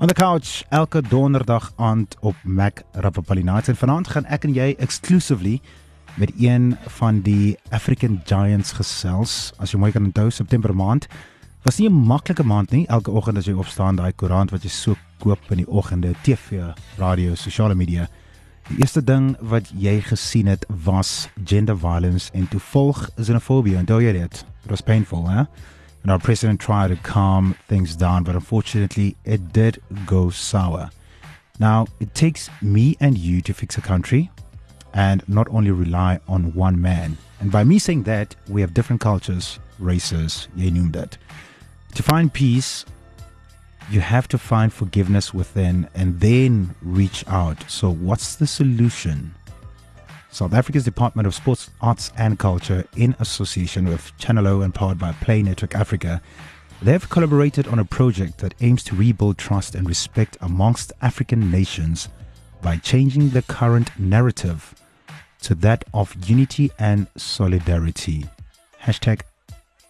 On the couch elke donderdag aand op Mac Rapapali Nights en vanaand gaan ek en jy exclusively met een van die African Giants gesels. As jy mooi kan onthou, September maand was nie 'n maklike maand nie. Elke oggend as jy opstaan, daai koerant wat jy so koop in die oggende, TV, radio, sosiale media. Die eerste ding wat jy gesien het was gender violence en toe volg xenofobie. Onthou jy dit? It was painful, hè? Huh? And our president tried to calm things down, but unfortunately, it did go sour. Now, it takes me and you to fix a country and not only rely on one man. And by me saying that, we have different cultures, races, you knew that. To find peace, you have to find forgiveness within and then reach out. So, what's the solution? South Africa's Department of Sports, Arts and Culture, in association with Channel O and powered by Play Network Africa, they've collaborated on a project that aims to rebuild trust and respect amongst African nations by changing the current narrative to that of unity and solidarity. Hashtag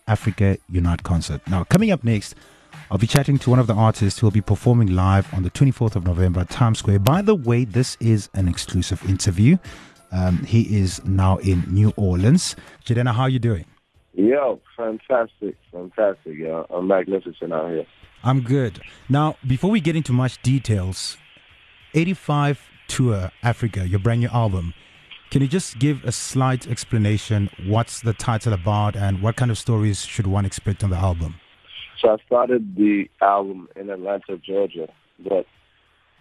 Africa Unite Concert. Now, coming up next, I'll be chatting to one of the artists who will be performing live on the 24th of November at Times Square. By the way, this is an exclusive interview. Um, he is now in New Orleans. Jidenna, how are you doing? Yo, fantastic, fantastic. Yeah, I'm magnificent out here. I'm good. Now, before we get into much details, 85 to Africa, your brand new album. Can you just give a slight explanation? What's the title about, and what kind of stories should one expect on the album? So I started the album in Atlanta, Georgia, but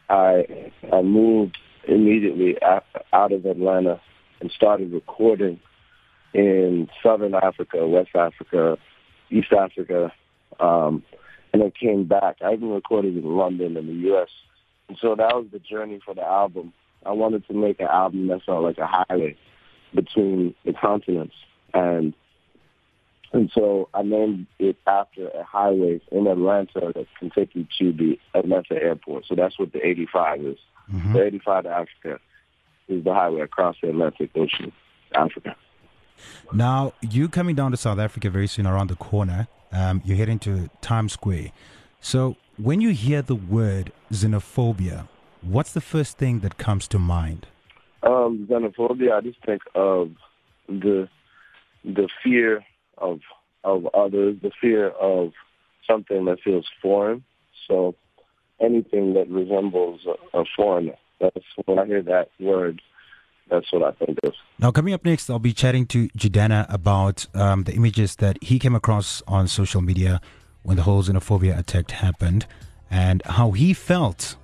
I I moved immediately out of Atlanta and started recording in Southern Africa, West Africa, East Africa, um, and then came back. I even recorded in London and the U.S. And so that was the journey for the album. I wanted to make an album that felt like a highway between the continents, and and so I named it after a highway in Atlanta that can take you to the Atlanta airport. So that's what the 85 is. Mm-hmm. The 85 to Africa is the highway across the Atlantic Ocean, Africa. Now, you coming down to South Africa very soon around the corner, um, you're heading to Times Square. So, when you hear the word xenophobia, what's the first thing that comes to mind? Um, xenophobia, I just think of the the fear of of others, the fear of something that feels foreign. So anything that resembles a, a foreigner. That's when I hear that word. That's what I think of. Now, coming up next, I'll be chatting to Jidenna about um, the images that he came across on social media when the whole xenophobia attack happened and how he felt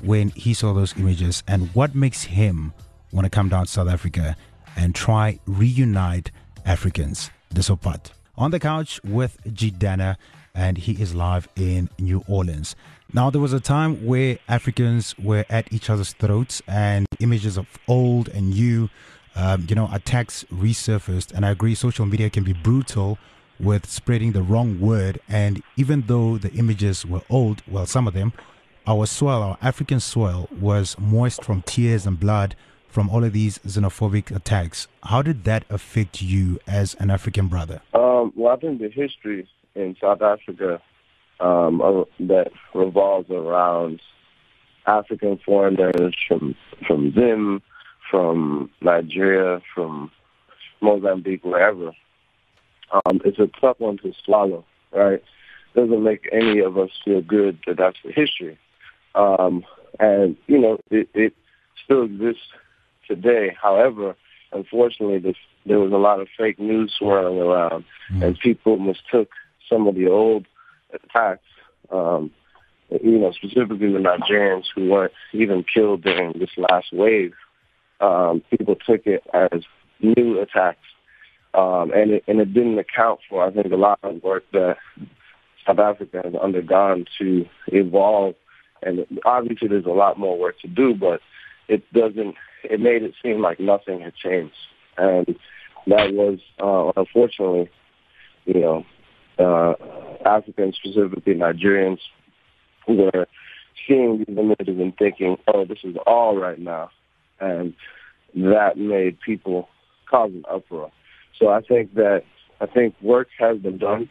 when he saw those images and what makes him want to come down to South Africa and try reunite Africans. This part on the couch with Jidenna and he is live in New Orleans. Now, there was a time where Africans were at each other's throats and images of old and new, um, you know, attacks resurfaced. And I agree, social media can be brutal with spreading the wrong word. And even though the images were old, well, some of them, our soil, our African soil, was moist from tears and blood from all of these xenophobic attacks. How did that affect you as an African brother? Um, well, I think the history in South Africa um, that revolves around African foreigners from from Zim, from Nigeria, from Mozambique, wherever. Um, it's a tough one to swallow, right? Doesn't make any of us feel good that that's the history. Um, and, you know, it, it still exists today. However, unfortunately, this, there was a lot of fake news swirling around, mm. and people mistook some of the old attacks, um, you know, specifically the Nigerians who weren't even killed during this last wave. Um, people took it as new attacks, um, and it and it didn't account for I think a lot of work that South Africa has undergone to evolve. And obviously, there's a lot more work to do, but it doesn't. It made it seem like nothing had changed, and that was uh, unfortunately, you know, uh, Africans, specifically Nigerians, were seeing these images and thinking, oh, this is all right now. And that made people cause an uproar. So I think that I think work has been done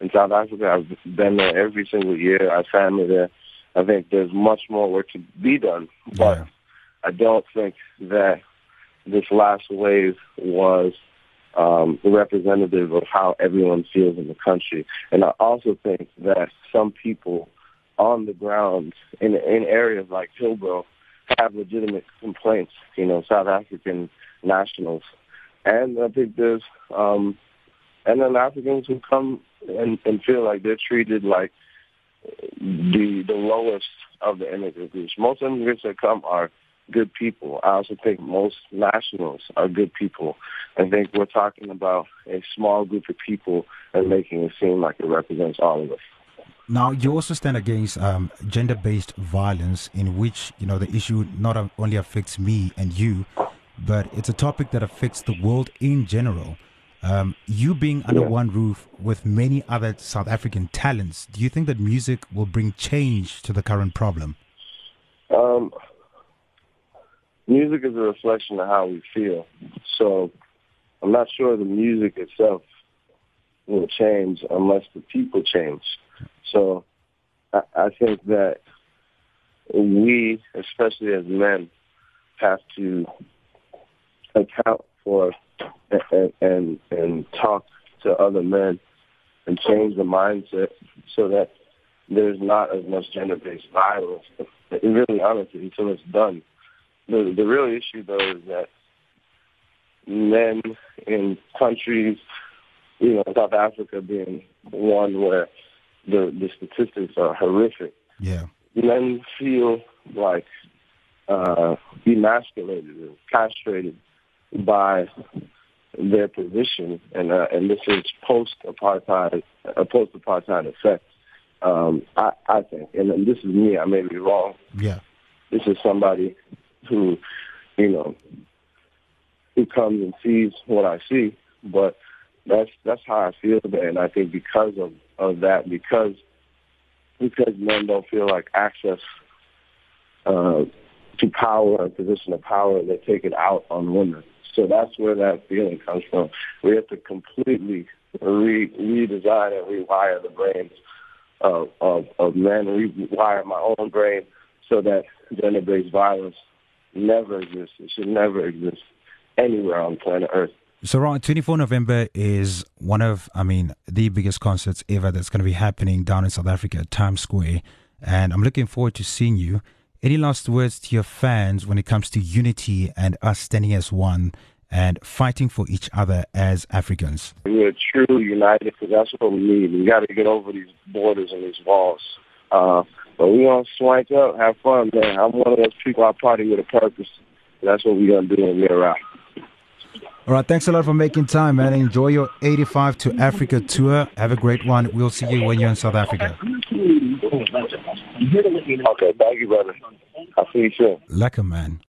in South Africa. I've been there every single year. I have family there. I think there's much more work to be done, but Yeah. I don't think that this last wave was um, representative of how everyone feels in the country. And I also think that some people on the ground in in areas like Hillbrow have legitimate complaints. You know, South African nationals, and I think there's um, and then Africans who come and, and feel like they're treated like the the lowest of the immigrant groups. Most immigrants that come are good people. I also think most nationals are good people. I think we're talking about a small group of people and making it seem like it represents all of us. Now, you also stand against um, gender-based violence, in which you know the issue not only affects me and you, but it's a topic that affects the world in general. Um, you being under Yeah. one roof with many other South African talents, do you think that music will bring change to the current problem? Um, music is a reflection of how we feel. So I'm not sure the music itself will change unless the people change. So I, I think that we, especially as men, have to account for and, and and talk to other men and change the mindset so that there's not as much gender-based violence. And really, honestly, until it's done. The the real issue though is that men in countries, you know, South Africa being one where the the statistics are horrific. Yeah, Men feel like uh, emasculated and castrated by their position, and uh, and this is post apartheid, a post apartheid effect. Um, I, I think, and this is me. I may be wrong. yeah, This is somebody who, you know, who comes and sees what I see. But that's that's how I feel and I think because of of that, because because men don't feel like access uh, to power, a position of power, they take it out on women. So that's where that feeling comes from. We have to completely re- redesign and rewire the brains of, of, of men, rewire my own brain so that gender-based violence never exists. It should never exist anywhere on planet Earth. So, right, 24 November is one of, I mean, the biggest concerts ever that's going to be happening down in South Africa at Times Square. And I'm looking forward to seeing you. Any last words to your fans when it comes to unity and us standing as one and fighting for each other as Africans? We're truly united because that's what we need. We got to get over these borders and these walls. Uh, but we gonna swank up, have fun, man. I'm one of those people I party with a purpose. That's what we gonna do in we're out. All right, thanks a lot for making time, man. Enjoy your 85 to Africa tour. Have a great one. We'll see you when you're in South Africa. Okay, thank you, brother. I'll see you soon. Lekker, man.